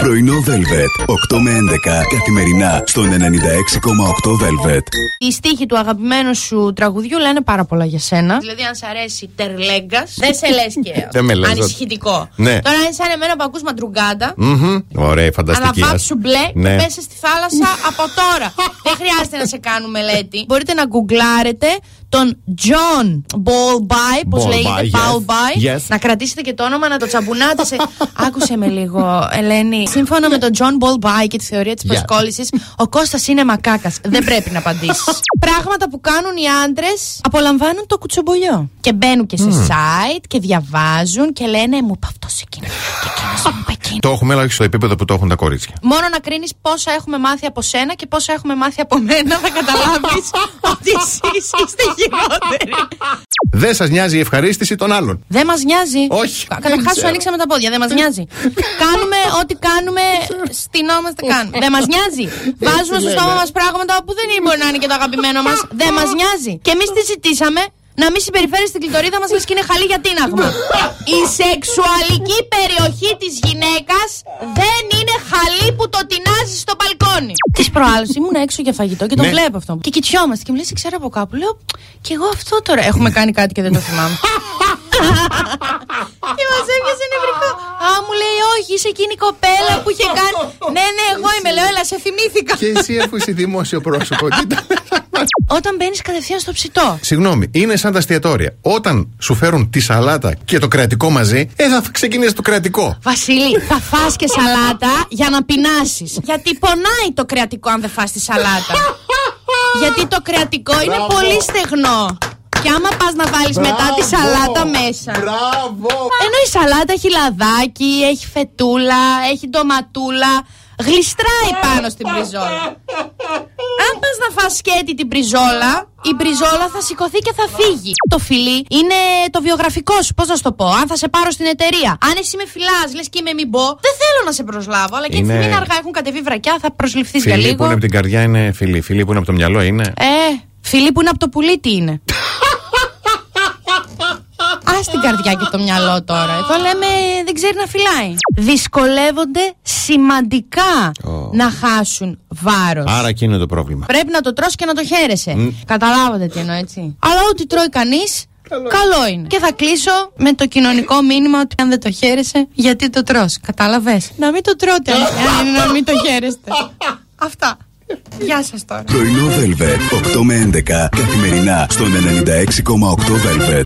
Πρωινό Velvet. 8 με 11 καθημερινά στον 96,8 Velvet. Οι στίχοι του αγαπημένου σου τραγουδιού λένε πάρα πολλά για σένα. Δηλαδή, αν σ' αρέσει τερλέγκα, δεν σε λες και Δεν με λες, ανησυχητικό. Ναι. Τώρα, αν σαν εμένα που ακούς μαντρουγκάντα, Μμμ. Ωραία, φανταστική. Αλλά ας. βάψου μπλε Ναι. και πέσε στη θάλασσα από τώρα. Δεν χρειάζεται να σε κάνουν μελέτη. Μπορείτε να γκουγκλάρετε τον John Ballby, πώς Ballby, λέγεται, yes. Ballby. Yes. Να κρατήσετε και το όνομα, να το τσαμπουνάτε σε. Άκουσε με λίγο, Ελένη. Σύμφωνα με τον John Ballby και τη θεωρία της Yeah. προσκόλλησης, ο Κώστας είναι μακάκας. Δεν πρέπει να απαντήσεις. Πράγματα που κάνουν οι άντρες απολαμβάνουν το κουτσομπολιό. Και μπαίνουν και σε site και διαβάζουν και λένε Μου είπε αυτό εκείνο. Και εκείνο μου είπε εκείνος. Το έχουμε, αλλά όχι στο επίπεδο που το έχουν τα κορίτσια. Μόνο να κρίνεις πόσα έχουμε μάθει από σένα και πόσα έχουμε μάθει από μένα, θα καταλάβεις ότι εσείς είστε χειρότεροι. Δεν σας νοιάζει η ευχαρίστηση των άλλων. Δεν μας νοιάζει. Όχι. Καταρχάς σου ξέρω. ανοίξαμε τα πόδια, δεν μας νοιάζει. κάνουμε ό,τι κάνουμε, στυνόμαστε κάνουμε. Δεν μας νοιάζει. Βάζουμε στο στόμα μας πράγματα που δεν μπορεί να είναι και το αγαπημένο μας. Δεν μας νοιάζει. Και εμείς τι ζητήσαμε. Να μην συμπεριφέρεις την κλειτορίδα μας λες και είναι χαλή για τίναγμα. Η σεξουαλική περιοχή της γυναίκας δεν είναι χαλή που το τεινάζει στο μπαλκόνι. Της προάλλη ήμουν έξω για φαγητό και το Ναι. βλέπω αυτό. Και κοιτιόμαστε και μου λες, ξέρω από κάπου. Λέω, και εγώ αυτό τώρα. Έχουμε κάνει κάτι και δεν το θυμάμαι. Και μας έπιασε νευρικό. Α, μου λέει, Όχι, είσαι εκείνη η κοπέλα που είχε κάνει. ναι, ναι, εγώ είμαι, λέω, έλα, σε θυμήθηκα. Και εσύ αφού είσαι δημόσιο πρόσωπο. κοίτα. Όταν μπαίνεις κατευθείαν στο ψητό. Συγγνώμη, είναι σαν τα εστιατόρια. Όταν σου φέρουν τη σαλάτα και το κρατικό μαζί, ε, θα ξεκινήσει το κρατικό. Βασίλη, θα φας και σαλάτα για να πεινάσεις. Γιατί πονάει το κρεατικό αν δεν φας τη σαλάτα. Γιατί το κρεατικό είναι πολύ στεγνό. Και άμα πας να βάλεις μετά τη σαλάτα μέσα. Μπράβο! Ενώ η σαλάτα έχει λαδάκι, έχει φετούλα, έχει ντοματούλα. Γλιστράει πάνω στην μπριζόλα. Αν πας να φας σκέτη την μπριζόλα, η μπριζόλα θα σηκωθεί και θα φύγει. Το φιλί είναι το βιογραφικό σου, πώς να σου το πω. Αν θα σε πάρω στην εταιρεία. Αν εσύ με φυλάς, λες και με μην πω, δεν θέλω να σε προσλάβω. Αλλά και Είναι- έτσι μην αργά έχουν κατεβεί βρακιά, θα προσληφθείς για Φιλί λίγο. που είναι από την καρδιά είναι φιλί. Φιλί που είναι από το μυαλό είναι. Ε, φιλί που είναι από το πουλί τι είναι. Α την καρδιά και το μυαλό τώρα. Εδώ λέμε δεν ξέρει να φυλάει. Δυσκολεύονται σημαντικά Ω. να χάσουν βάρος. Άρα εκεί είναι το πρόβλημα. Πρέπει να το τρως και να το χαίρεσαι. Μμ. Καταλάβατε τι εννοώ έτσι. Αλλά ό,τι τρώει κανείς. Καλό. είναι. Και θα κλείσω με το κοινωνικό μήνυμα ότι αν δεν το χαίρεσαι, γιατί το τρως. Κατάλαβες; Να μην το τρώτε, αν είναι να μην το χαίρεστε. Αυτά. Γεια σας τώρα. Πρωινό Velvet. 8 με 11 καθημερινά στον 96,8 Velvet.